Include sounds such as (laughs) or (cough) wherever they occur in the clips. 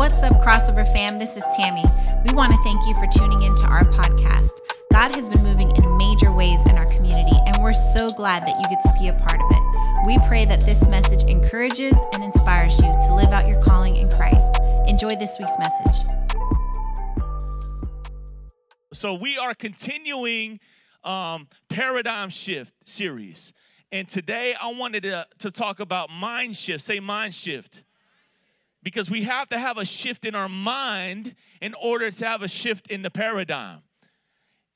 What's up, crossover fam? This is Tammy. We want to thank you for tuning into our podcast. God has been moving in major ways in our community, and we're so glad that you get to be a part of it. We pray that this message encourages and inspires you to live out your calling in Christ. Enjoy this week's message. So, we are continuing um, Paradigm Shift series. And today I wanted to, to talk about mind shift. Say mind shift because we have to have a shift in our mind in order to have a shift in the paradigm.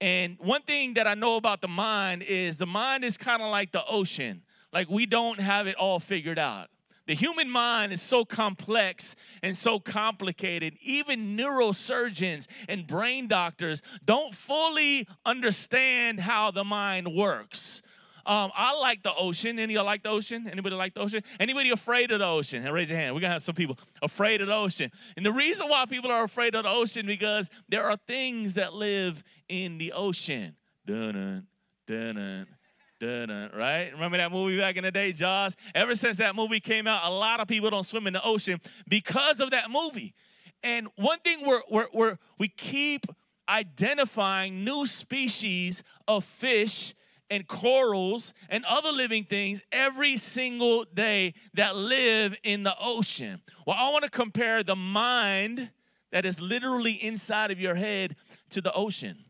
And one thing that I know about the mind is the mind is kind of like the ocean. Like we don't have it all figured out. The human mind is so complex and so complicated. Even neurosurgeons and brain doctors don't fully understand how the mind works. Um, I like the ocean. Any like the ocean? Anybody like the ocean? Anybody afraid of the ocean? And raise your hand. We're gonna have some people afraid of the ocean. And the reason why people are afraid of the ocean because there are things that live in the ocean. Dun dun dun right? Remember that movie back in the day, Jaws? Ever since that movie came out, a lot of people don't swim in the ocean because of that movie. And one thing we're, we're, we're we keep identifying new species of fish and corals and other living things every single day that live in the ocean. Well, I want to compare the mind that is literally inside of your head to the ocean.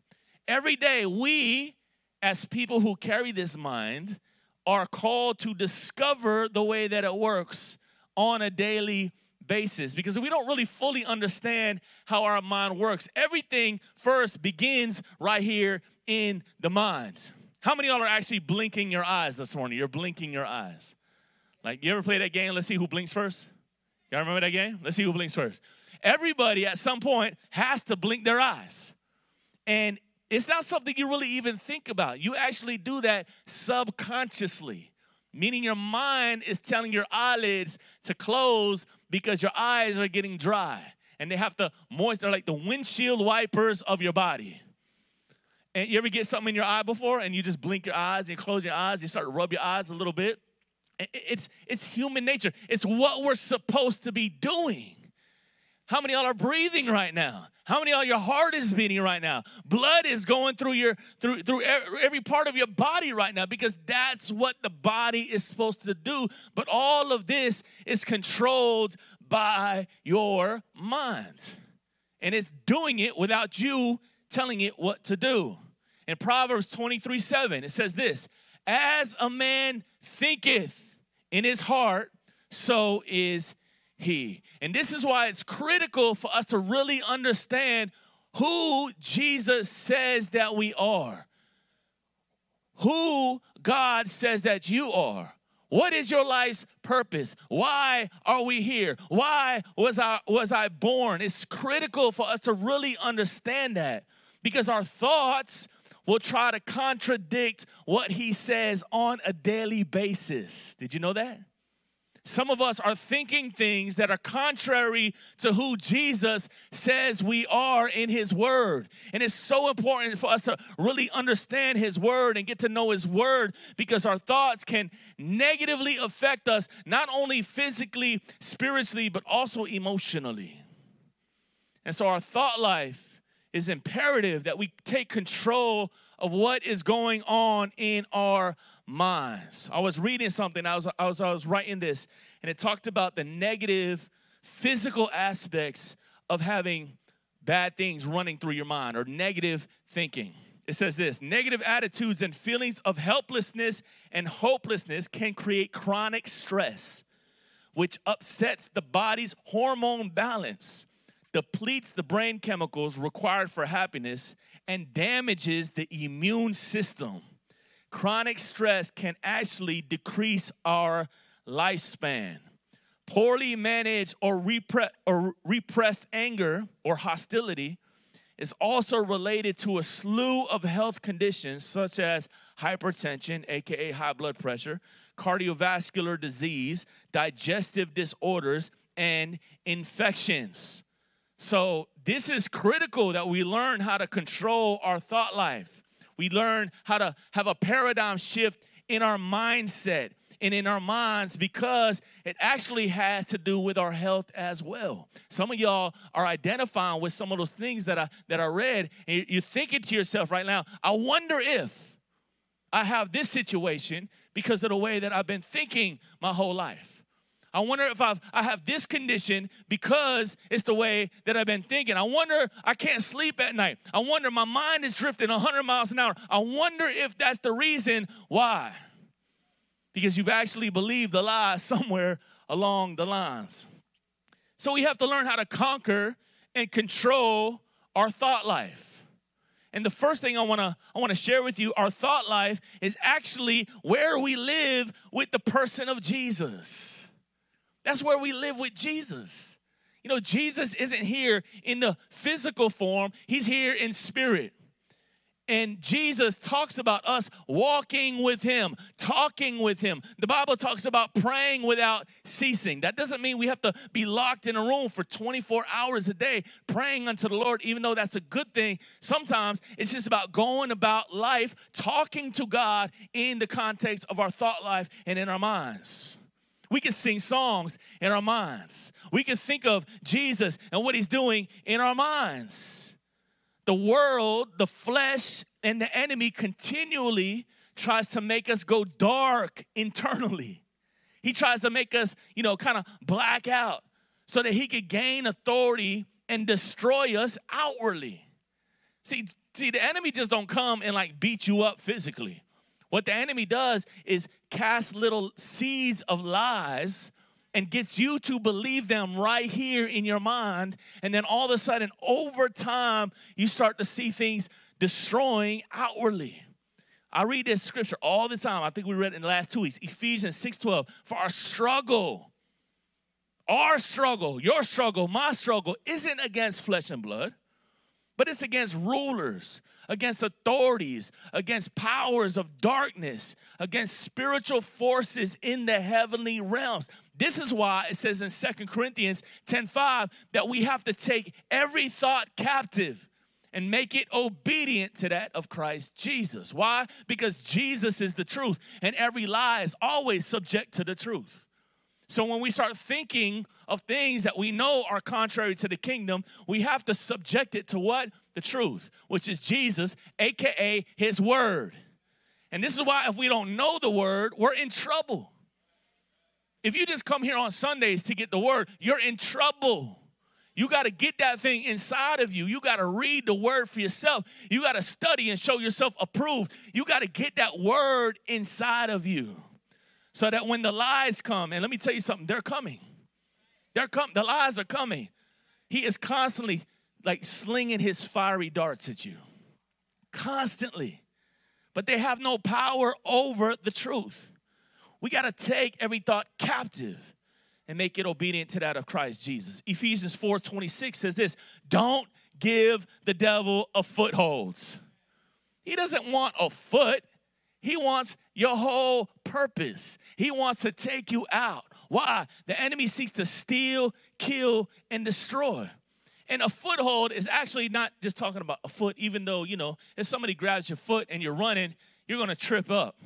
Every day, we, as people who carry this mind, are called to discover the way that it works on a daily basis because we don't really fully understand how our mind works. Everything first begins right here in the mind. How many of y'all are actually blinking your eyes this morning? You're blinking your eyes. Like, you ever play that game? Let's see who blinks first. Y'all remember that game? Let's see who blinks first. Everybody at some point has to blink their eyes. And it's not something you really even think about. You actually do that subconsciously, meaning your mind is telling your eyelids to close because your eyes are getting dry and they have to moist, they're like the windshield wipers of your body. And you ever get something in your eye before and you just blink your eyes and you close your eyes, you start to rub your eyes a little bit? It's, it's human nature. It's what we're supposed to be doing. How many y'all are breathing right now? How many y'all your heart is beating right now? Blood is going through your through through every part of your body right now because that's what the body is supposed to do. But all of this is controlled by your mind. And it's doing it without you telling it what to do. In Proverbs 23 7, it says this As a man thinketh in his heart, so is he. And this is why it's critical for us to really understand who Jesus says that we are, who God says that you are. What is your life's purpose? Why are we here? Why was I was I born? It's critical for us to really understand that because our thoughts will try to contradict what he says on a daily basis. Did you know that? Some of us are thinking things that are contrary to who Jesus says we are in His Word. And it's so important for us to really understand His Word and get to know His Word because our thoughts can negatively affect us, not only physically, spiritually, but also emotionally. And so our thought life is imperative that we take control of what is going on in our minds. I was reading something, I was, I was, I was writing this, and it talked about the negative physical aspects of having bad things running through your mind or negative thinking. It says this negative attitudes and feelings of helplessness and hopelessness can create chronic stress, which upsets the body's hormone balance depletes the brain chemicals required for happiness, and damages the immune system. Chronic stress can actually decrease our lifespan. Poorly managed or, repre- or repressed anger or hostility is also related to a slew of health conditions such as hypertension, aka high blood pressure, cardiovascular disease, digestive disorders, and infections. So, this is critical that we learn how to control our thought life. We learn how to have a paradigm shift in our mindset. and in our minds because it actually has to do with our health as well. Some of y'all are identifying with some of those things that I that I read, and you're thinking to yourself right now, I wonder if I have this situation because of the way that I've been thinking my whole life. I wonder if I've, I have this condition because it's the way that I've been thinking. I wonder I can't sleep at night. I wonder my mind is drifting 100 miles an hour. I wonder if that's the reason why. Because you've actually believed the lie somewhere along the lines. So we have to learn how to conquer and control our thought life. And the first thing I want to I want to share with you our thought life is actually where we live with the person of Jesus. That's where we live with Jesus. You know, Jesus isn't here in the physical form, He's here in spirit. And Jesus talks about us walking with Him, talking with Him. The Bible talks about praying without ceasing. That doesn't mean we have to be locked in a room for 24 hours a day praying unto the Lord, even though that's a good thing. Sometimes it's just about going about life, talking to God in the context of our thought life and in our minds. We can sing songs in our minds. We can think of Jesus and what he's doing in our minds. The world, the flesh, and the enemy continually tries to make us go dark internally. He tries to make us, you know, kind of black out so that he could gain authority and destroy us outwardly. See, see, the enemy just don't come and like beat you up physically. What the enemy does is cast little seeds of lies and gets you to believe them right here in your mind. And then all of a sudden, over time, you start to see things destroying outwardly. I read this scripture all the time. I think we read it in the last two weeks. Ephesians 6:12. For our struggle, our struggle, your struggle, my struggle isn't against flesh and blood, but it's against rulers, against authorities, against powers of darkness, against spiritual forces in the heavenly realms. This is why it says in Second Corinthians 10:5 that we have to take every thought captive and make it obedient to that of Christ Jesus. Why? Because Jesus is the truth, and every lie is always subject to the truth. So when we start thinking of things that we know are contrary to the kingdom, we have to subject it to what? The truth, which is Jesus, aka his word. And this is why if we don't know the word, we're in trouble. If you just come here on Sundays to get the word, you're in trouble. You got to get that thing inside of you. You got to read the word for yourself. You got to study and show yourself approved. You got to get that word inside of you so that when the lies come, and let me tell you something, they're coming. They're come. The lies are coming. He is constantly like slinging his fiery darts at you, constantly. But they have no power over the truth. We got to take every thought captive and make it obedient to that of Christ Jesus. Ephesians 4 26 says this Don't give the devil a foothold. He doesn't want a foot, he wants your whole purpose. He wants to take you out. Why? The enemy seeks to steal, kill, and destroy. And a foothold is actually not just talking about a foot, even though, you know, if somebody grabs your foot and you're running, you're gonna trip up.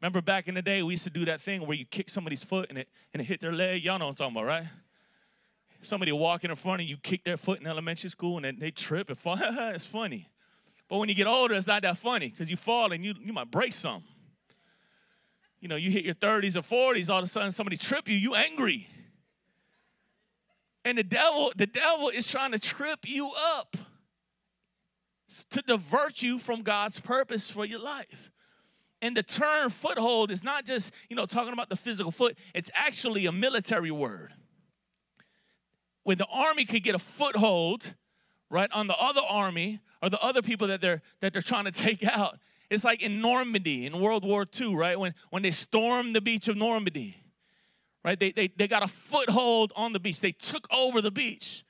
Remember back in the day, we used to do that thing where you kick somebody's foot and it, and it hit their leg? Y'all know what I'm talking about, right? Somebody walking in front of you, kick their foot in elementary school and they, they trip and fall. (laughs) it's funny. But when you get older, it's not that funny because you fall and you, you might break something. You know, you hit your 30s or 40s, all of a sudden somebody trip you, you angry. And the devil, the devil is trying to trip you up to divert you from God's purpose for your life. And the term foothold is not just, you know, talking about the physical foot, it's actually a military word. When the army could get a foothold, right, on the other army, or the other people that they're that they're trying to (laughs) take out. It's like in Normandy in World War II, right? When when they stormed the beach of Normandy, right? They, they, they got a foothold on the beach. They took over the beach.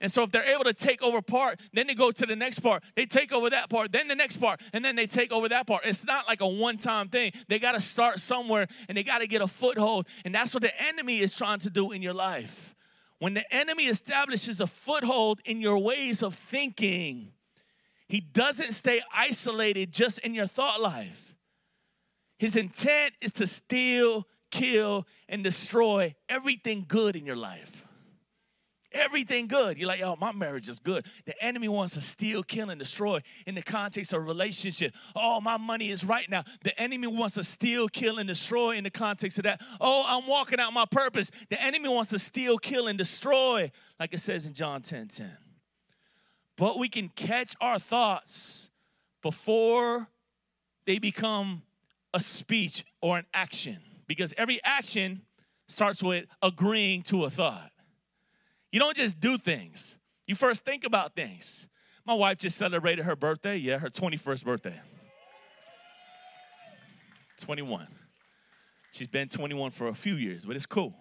And so if they're able to take over part, then they go to the next part. They take over that part, then the next part, and then they take over that part. It's not like a one-time thing. They got to start somewhere and they got to get a foothold. And that's what the enemy is trying to do in your life. When the enemy establishes a foothold in your ways of thinking, he doesn't stay isolated just in your thought life. His intent is to steal, kill, and destroy everything good in your life. Everything good. You're like, oh, my marriage is good. The enemy wants to steal, kill, and destroy in the context of relationship. Oh, my money is right now. The enemy wants to steal, kill, and destroy in the context of that. Oh, I'm walking out my purpose. The enemy wants to steal, kill, and destroy, like it says in John 10 10. But we can catch our thoughts before they become a speech or an action because every action starts with agreeing to a thought. You don't just do things, you first think about things. My wife just celebrated her birthday. Yeah, her 21st birthday. 21. She's been 21 for a few years, but it's cool.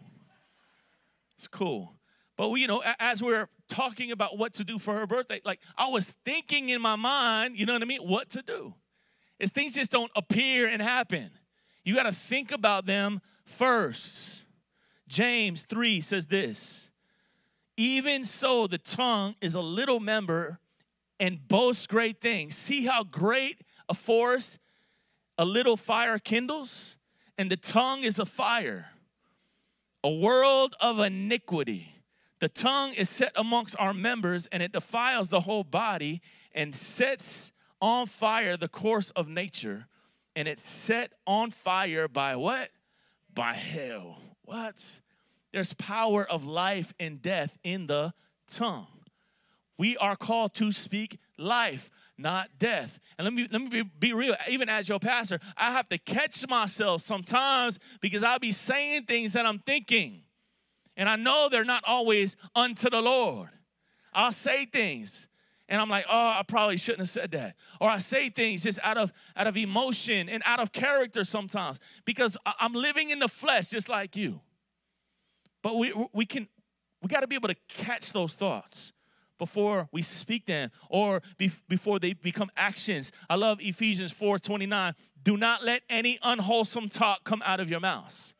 It's cool. But we, you know, as we're talking about what to do for her birthday, like I was thinking in my mind, you know what I mean, what to do. Is things just don't appear and happen. You got to think about them first. James 3 says this Even so, the tongue is a little member and boasts great things. See how great a forest a little fire kindles? And the tongue is a fire, a world of iniquity. The tongue is set amongst our members, and it defiles the whole body and sets on fire the course of nature and it's set on fire by what? By hell. What? There's power of life and death in the tongue. We are called to speak life, not death. And let me let me be, be, real. Even as your pastor, I have to catch myself sometimes because I'll be saying things that I'm thinking. And I know they're not always unto the Lord. I'll say things and I'm like, oh, I probably shouldn't have said that. Or I say things just out of out of emotion and out of character sometimes because I'm living in the flesh just like you. But we we can we got to be able to catch those thoughts before we speak them or be, before they become actions. I love Ephesians 4:29. Do not let any unwholesome talk come out of your mouths,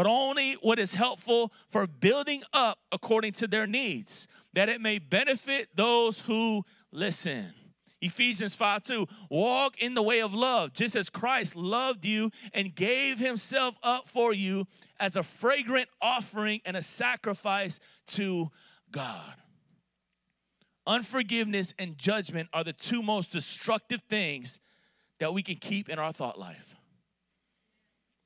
but only what is helpful for building up according to their needs that it may benefit those who listen. Ephesians 5 2, walk in the way of love, just as Christ loved you and gave himself up for you as a fragrant offering and a sacrifice to God. Unforgiveness and judgment are the two most destructive things that we can keep in our thought life.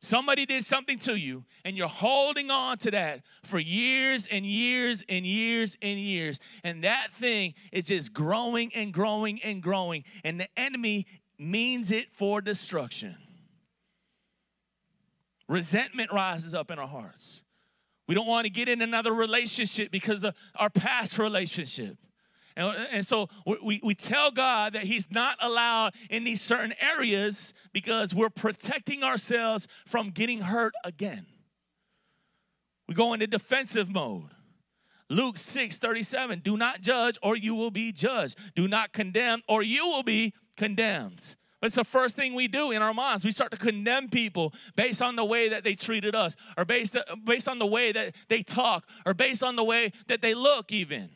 Somebody did something to you, and you're holding on to that for years and years and years and years. And that thing is just growing and growing and growing. And the enemy means it for destruction. Resentment rises up in our hearts. We don't want to get in another relationship because of our past relationship. And, and so we, we tell God that He's not allowed in these certain areas because we're protecting ourselves from getting hurt again. We go into defensive mode. Luke 6 37, do not judge or you will be judged. Do not condemn or you will be condemned. That's the first thing we do in our minds. We start to condemn people based on the way that they treated us, or based, based on the way that they talk, or based on the way that they look, even.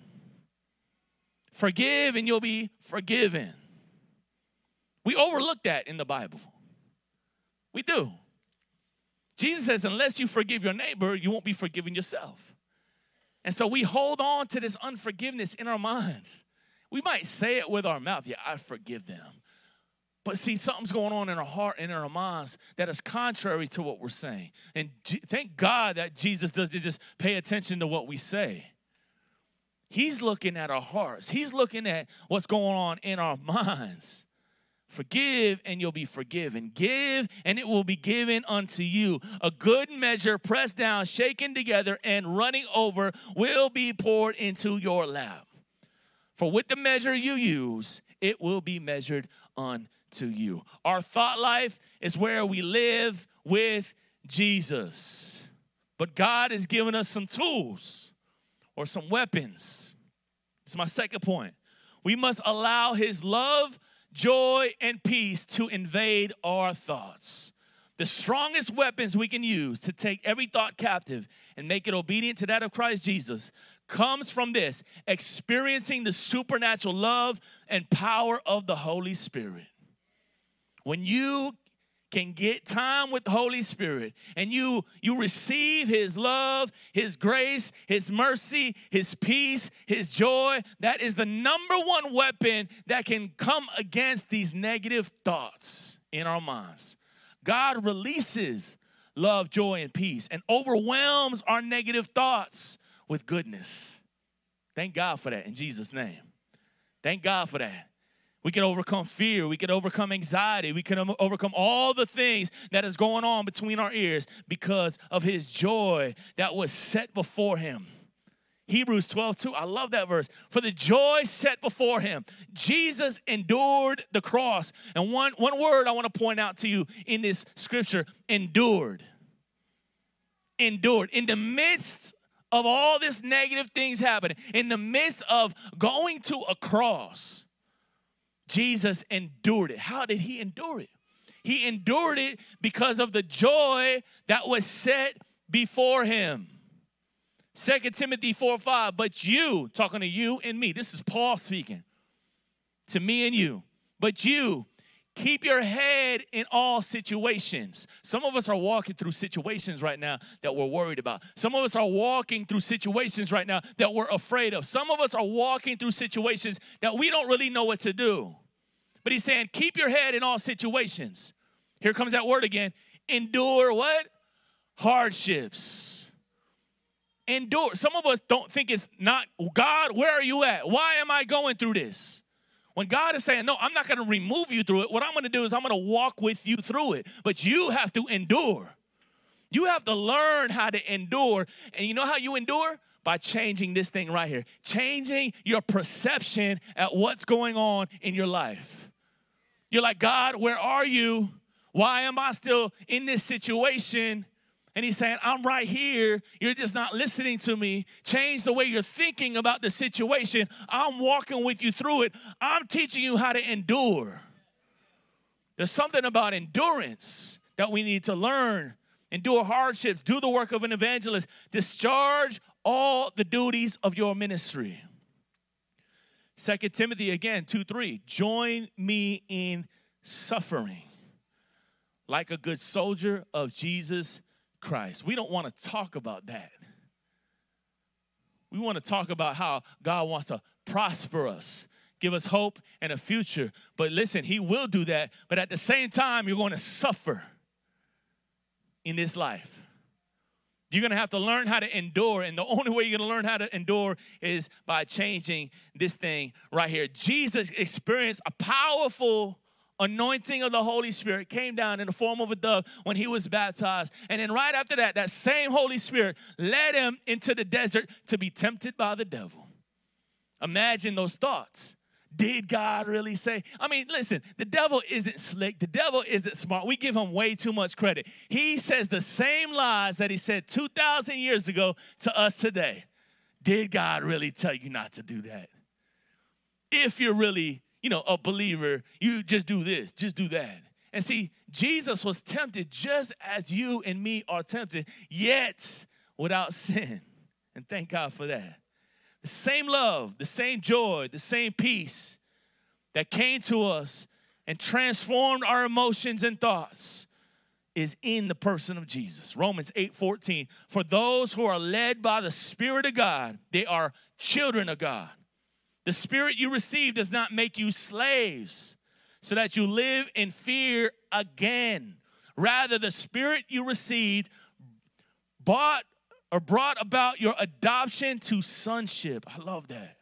Forgive and you'll be forgiven. We overlook that in the Bible. We do. Jesus says, unless you forgive your neighbor, you won't be forgiving yourself. And so we hold on to this unforgiveness in our minds. We might say it with our mouth, yeah, I forgive them. But see, something's going on in our heart and in our minds that is contrary to what we're saying. And thank God that Jesus doesn't just pay attention to what we say. He's looking at our hearts. He's looking at what's going on in our (laughs) minds. Forgive and you'll be forgiven. Give and it will be given unto you. A good measure, pressed down, shaken together, and running over will be poured into your lap. For with the measure you use, it will be measured unto you. Our thought life is where we live with Jesus. But God has given us some tools or some weapons. It's my second point. We must allow His love, joy, and peace to invade our thoughts. The strongest weapons we can use to take every thought captive and make it obedient to that of Christ Jesus comes from this experiencing the supernatural love and power of the Holy Spirit. When you can get time with the Holy Spirit and you you receive his love, his grace, his mercy, his peace, his joy, that is the number one weapon that can come against these negative thoughts in our minds. God releases love, joy and peace and overwhelms our negative thoughts with goodness. Thank God for that in Jesus name. Thank God for that. We can overcome fear. We can overcome anxiety. We can um, overcome all the things that is going on between our ears because of his joy that was set before him. Hebrews 12, 2. I love that verse. For the joy set before him, Jesus endured the cross. And one, one word I want to point out to you in this scripture endured. Endured. In the midst of all this negative things happening, in the midst of going to a cross, Jesus endured it. How did he endure it? He endured it because of the joy that was set before him. Second Timothy 4 5, but you, talking to you and me, this is Paul speaking to me and you, but you keep your head in all situations. Some of us are walking through situations right now that we're worried about. Some of us are walking through situations right now that we're afraid of. Some of us are walking through situations that we don't really know what to do. But he's saying, keep your head in all situations. Here comes that word again. Endure what? Hardships. Endure. Some of us don't think it's not, God, where are you at? Why am I going through this? When God is saying, No, I'm not going to remove you through it, what I'm going to do is I'm going to walk with you through it. But you have to endure. You have to learn how to endure. And you know how you endure? By changing this thing right here, changing your perception at what's going on in your life. You're like, God, where are you? Why am I still in this situation? And he's saying, I'm right here. You're just not listening to me. Change the way you're thinking about the situation. I'm walking with you through it. I'm teaching you how to endure. There's something about endurance that we need to learn. Endure hardships, do the work of an evangelist, discharge all the duties of your ministry. Second Timothy again, 2 3. Join me in suffering like a good soldier of Jesus Christ. We don't want to talk about that. We want to talk about how God wants to prosper us, give us hope and a future. But listen, He will do that. But at the same time, you're going to suffer in this life. You're going to have to learn how to endure. And the only way you're going to learn how to endure is by changing this thing right here. Jesus experienced a powerful anointing of the Holy Spirit came down in the form of a dove when he was baptized. And then right after that, that same Holy Spirit led him into the desert to be tempted by the devil. Imagine those thoughts. Did God really say? I mean, listen, the devil isn't slick. The devil isn't smart. We give him way too much credit. He says the same lies that he said 2,000 years ago to us today. Did God really tell you not to do that? If you're really you know, a believer, you just do this, just do that. And see, Jesus was tempted just as you and me are tempted, yet without sin. And thank God for that. The same love, the same joy, the same peace that came to us and transformed our emotions and thoughts is in the person of Jesus. Romans 8 14. For those who are led by the Spirit of God, they are children of God. The spirit you receive does not make you slaves so that you live in fear again. Rather, the spirit you received bought or brought about your adoption to sonship. I love that.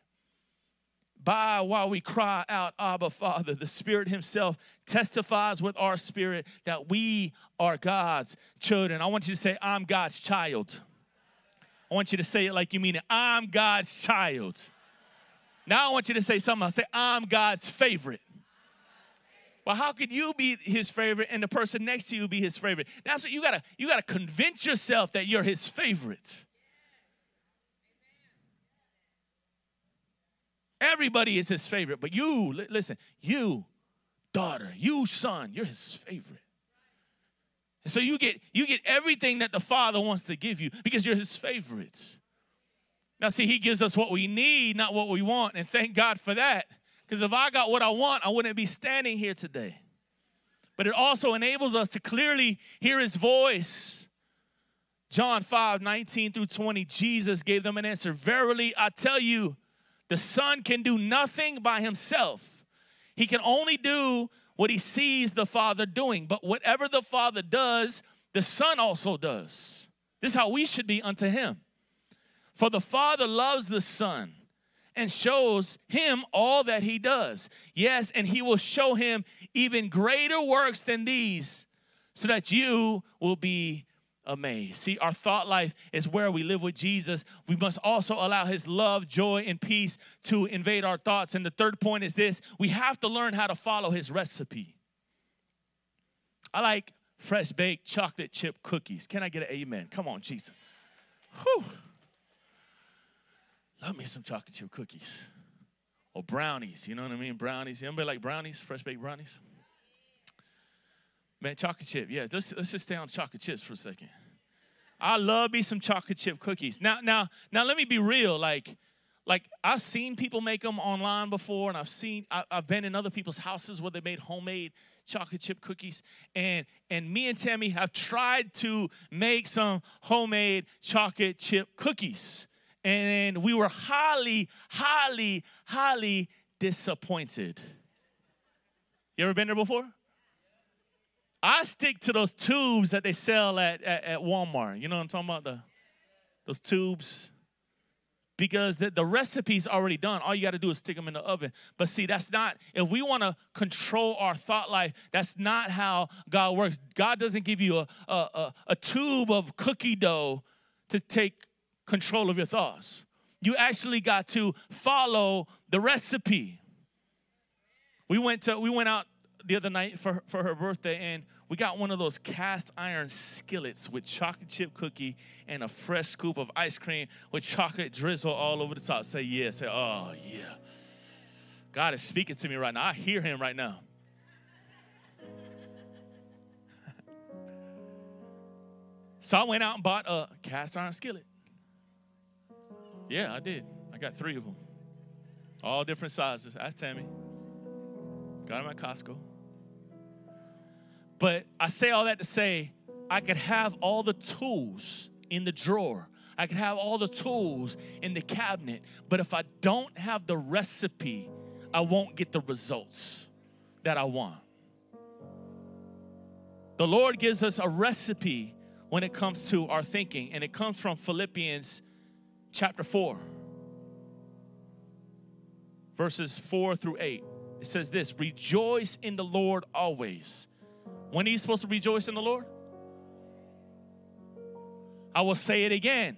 By while we cry out, Abba, Father, the Spirit Himself testifies with our spirit that we are God's children. I want you to say, I'm God's child. I want you to say it like you mean it. I'm God's child. Now I want you to say something. I say, I'm God's favorite. Well, how could you be his favorite and the person next to you be his favorite? That's what you gotta you gotta convince yourself that you're his favorite. Everybody is his favorite, but you, listen, you, daughter, you, son, you're his favorite. And so you get you get everything that the Father wants to give you because you're his favorite. Now, see, He gives us what we need, not what we want. And thank God for that. Because if I got what I want, I wouldn't be standing here today. but it also enables us to clearly hear his voice. John 5 19 through 20, Jesus gave them an answer. Verily, I tell you, the Son can do nothing by himself. He can only do what he sees the Father doing. But whatever the Father does, the Son also does. This is how we should be unto him. For the Father loves the Son and shows him all that he does. Yes, and he will show him even greater works than these so that you will be amazed. See, our thought life is where we live with Jesus. We must also allow his love, joy, and peace to invade our thoughts. And the third point is this we have to learn how to follow his recipe. I like fresh baked chocolate chip cookies. Can I get an amen? Come on, Jesus. Whew. Love me some chocolate chip cookies. Or brownies, you know what I mean? Brownies. Anybody like brownies? Fresh baked brownies? Man, chocolate chip. Yeah, let's, let's just stay on chocolate chips for a second. I love me some chocolate chip cookies. Now, now, now let me be real. Like, like I've seen people make them online before, and I've seen I, have been in other people's houses where they made homemade chocolate chip cookies. And and me and Tammy have tried to make some homemade chocolate chip cookies and we were highly, highly, highly disappointed. You ever been there before? I stick to those tubes that they sell at, at, at Walmart. You know what I'm talking about? The, those tubes. Because the, the recipe's already done. All you got to do is stick them in the oven. But see, that's not, if we want to control our thought life, that's not how God works. God doesn't give you a, a, a, a tube of cookie dough to take control of your thoughts. You actually got to follow the recipe. We went to we went out the other night for for her birthday and we got one of those cast iron skillets with chocolate chip cookie and a fresh scoop of ice cream with chocolate drizzle all over the top. Say yeah, say oh yeah. God is speaking to me right now. I hear him right now. (laughs) so I went out and bought a cast iron skillet. Yeah, I did. I got three of them. All different sizes. Ask Tammy. Got them at Costco. But I say all that to say I could have all the tools in the drawer. I could have all the tools in the cabinet. But if I don't have the recipe, I won't get the results that I want. The Lord gives us a recipe when it comes to our thinking, and it comes from Philippians chapter 4, verses 4 through 8. It says this Rejoice in the Lord always. When are you supposed to rejoice in the Lord? I will say it again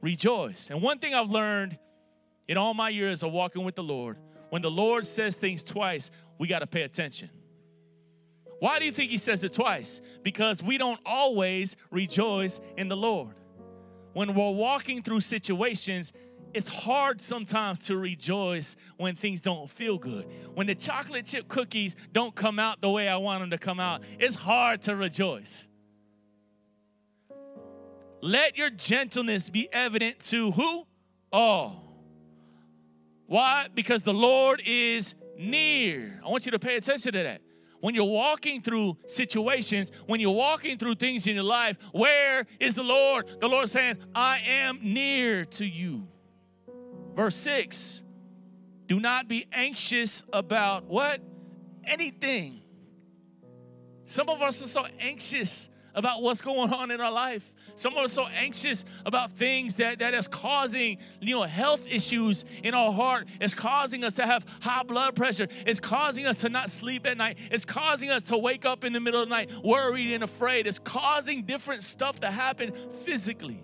rejoice. And one thing I've learned in all my years of walking with the Lord, when the Lord says things twice, we got to pay attention. Why do you think He says it twice? Because we don't always rejoice in the Lord when we're walking through situations, it's hard sometimes to rejoice when things don't feel good. When the chocolate chip cookies don't come out the way I want them to come out, it's hard to rejoice. Let your gentleness be evident to who? All. Why? Because the Lord is near. I want you to pay attention to that when you're walking through situations, when you're walking through things in your life, where is the Lord? The Lord saying, I am near to you. Verse 6 Do not be anxious about what? Anything. Some of us are so anxious about what's going on in our life. Some of us so anxious about things that, that is causing, you know, health issues in our heart. It's causing us to have high blood pressure. It's causing us to not sleep at night. It's causing us to wake up in the middle of the night worried and afraid. It's causing different stuff to happen physically.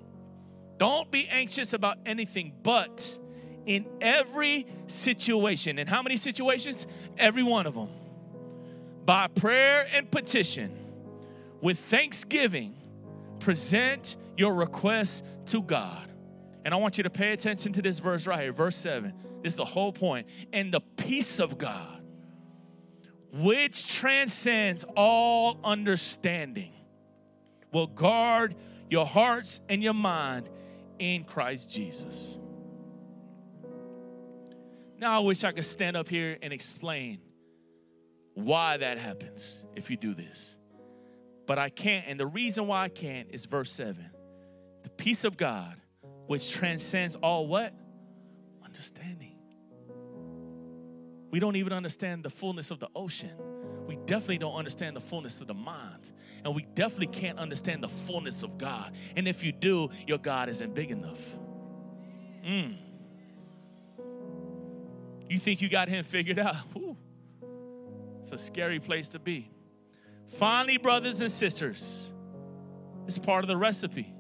Don't be anxious about anything, but in every situation, in how many situations? Every one of them. By prayer and petition with thanksgiving, present your requests to God. And I want you to pay attention to this verse right here, verse 7. This is the whole point. And the peace of God, which transcends all understanding, will guard your hearts and your mind in Christ Jesus. Now, I wish I could stand up here and explain why that happens if you do this. But I can't, and the reason why I can't is verse 7. The peace of God, which transcends all what? Understanding. We don't even understand the fullness of the ocean. We definitely don't understand the fullness of the mind. And we definitely can't understand the fullness of God. And if you do, your God isn't big enough. Mm. You think you got him figured out? (laughs) Ooh. It's a scary place to be. Finally, brothers and sisters, it's part of the recipe.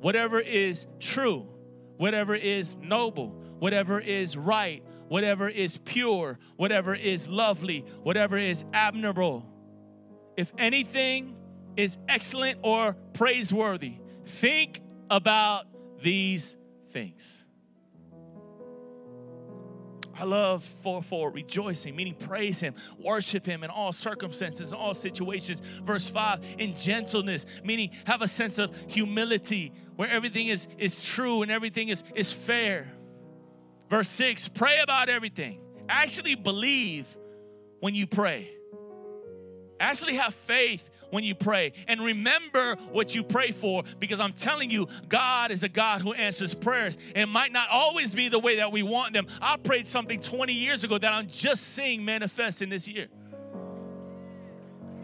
Whatever is true, whatever is noble, whatever is right, whatever is pure, whatever is lovely, whatever is admirable, if anything is excellent or praiseworthy, think about these things. I love for for rejoicing, meaning praise him, worship him in all circumstances, in all situations. Verse 5, in gentleness, meaning have a sense of humility where everything is, is true and everything is, is fair. Verse 6, pray about everything. Actually believe when you pray. Actually have faith when you pray. And remember what you pray for because I'm telling you, God is a God who answers prayers. It might not always be the way that we want them. I prayed something 20 years ago that I'm just seeing manifest in this year.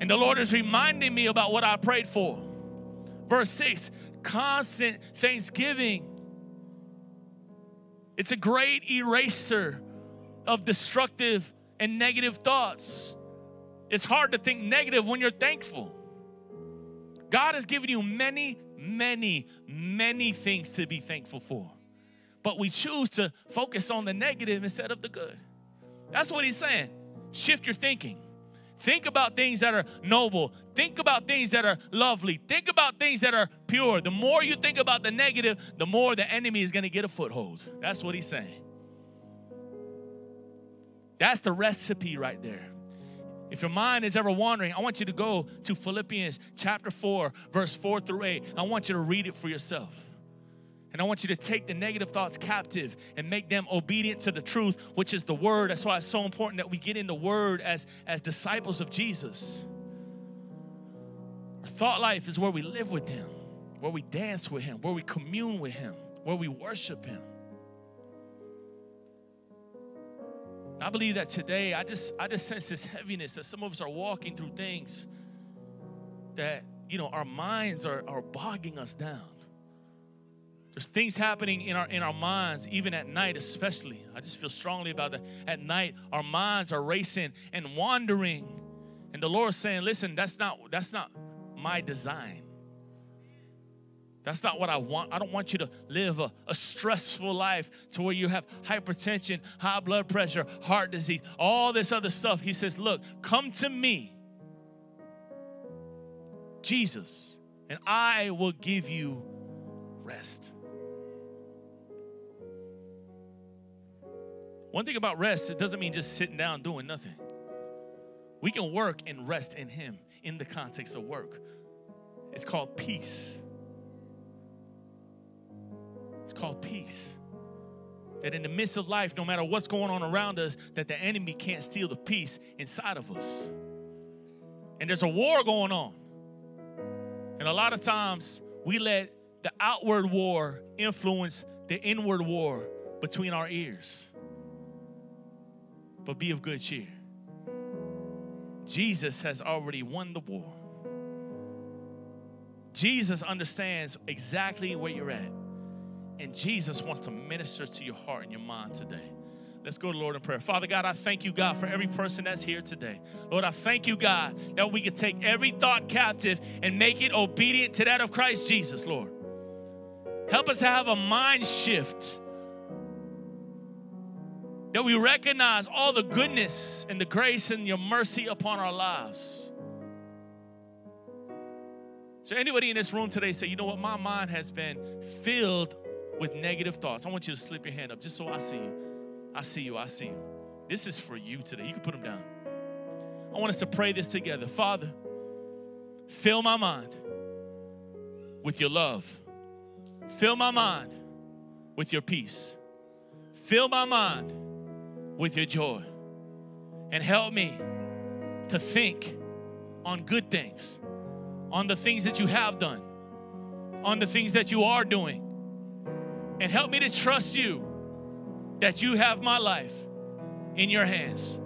And the Lord is reminding me about what I prayed for. Verse 6 constant thanksgiving. It's a great eraser of destructive and negative thoughts. It's hard to think negative when you're thankful. God has given you many, many, many things to be thankful for. But we choose to focus on the negative instead of the good. That's what he's saying. Shift your thinking. Think about things that are noble. Think about things that are lovely. Think about things that are pure. The more you think about the negative, the more the enemy is going to get a foothold. That's what he's saying. That's the recipe right there. If your mind is ever wandering, I want you to go to Philippians chapter 4, verse 4 through 8. I want you to read it for yourself. And I want you to take the negative thoughts captive and make them obedient to the truth, which is the word. That's why it's so important that we get in the word as, as disciples of Jesus. Our thought life is where we live with Him, where we dance with Him, where we commune with Him, where we worship Him. I believe that today I just I just sense this heaviness that some of us are walking through things that you know our minds are, are bogging us down. There's things happening in our in our minds, even at night, especially. I just feel strongly about that. At night, our minds are racing and wandering. And the Lord's saying, listen, that's not that's not my design. That's not what I want. I don't want you to live a, a, stressful life to where you have hypertension, high blood pressure, heart disease, all this other stuff. He says, Look, come to me, Jesus, and I will give you rest. One thing about rest, it doesn't mean just sitting down doing nothing. We can work and rest in Him in the context of work. It's called peace. It's called peace. That in the midst of life, no matter what's going on around us, that the enemy can't steal the peace inside of us. And there's a war going on. And a lot of times we let the outward war influence the inward war between our ears. But be of good cheer. Jesus has already won the war. Jesus understands exactly where you're at. And Jesus wants to minister to your heart and your mind today. Let's go to Lord in prayer. Father God, I thank you, God, for every person that's here today. Lord, I thank you, God, that we can take every thought captive and make it obedient to that of Christ Jesus, Lord. Help us to have a mind shift that we recognize all the goodness and the grace and your mercy upon our lives. So, anybody in this room today say, you know what, my mind has been filled with negative thoughts, I want you to slip your hand up just so I see you. I see you. I see you. This is for you today. You can put them down. I want us to pray this together. Father, fill my mind with your love. Fill my mind with your peace. Fill my mind with your joy. And help me to think on good things, on the things that you have done, on the things that you are doing. And help me to trust you that you have my life in your hands,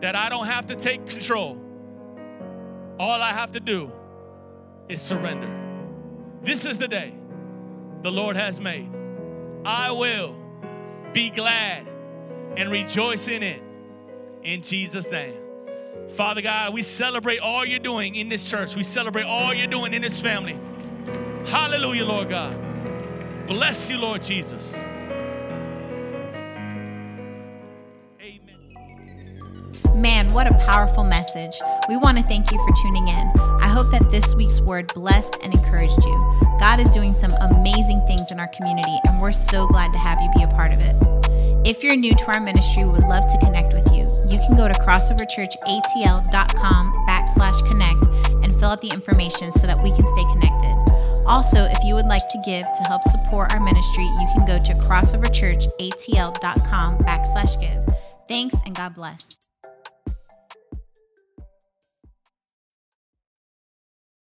that I don't have to take control. All I have to do is surrender. This is the day the Lord has made. I will be glad and rejoice in it in Jesus' name. Father God, we celebrate all you're doing in this church. We celebrate all you're doing in this family. Hallelujah, Lord God. Bless you, Lord Jesus. Amen. Man, what a powerful message. We want to thank you for tuning in. I hope that this week's word blessed and encouraged you. God is doing some amazing things in our community, and we're so glad to have you be a part of it. If you're new to our ministry, we would love to connect with you. You can go to crossoverchurchatl.com backslash connect and fill out the information so that we can stay connected. Also, if you would like to give to help support our ministry, you can go to crossoverchurchatl.com backslash give. Thanks and God bless.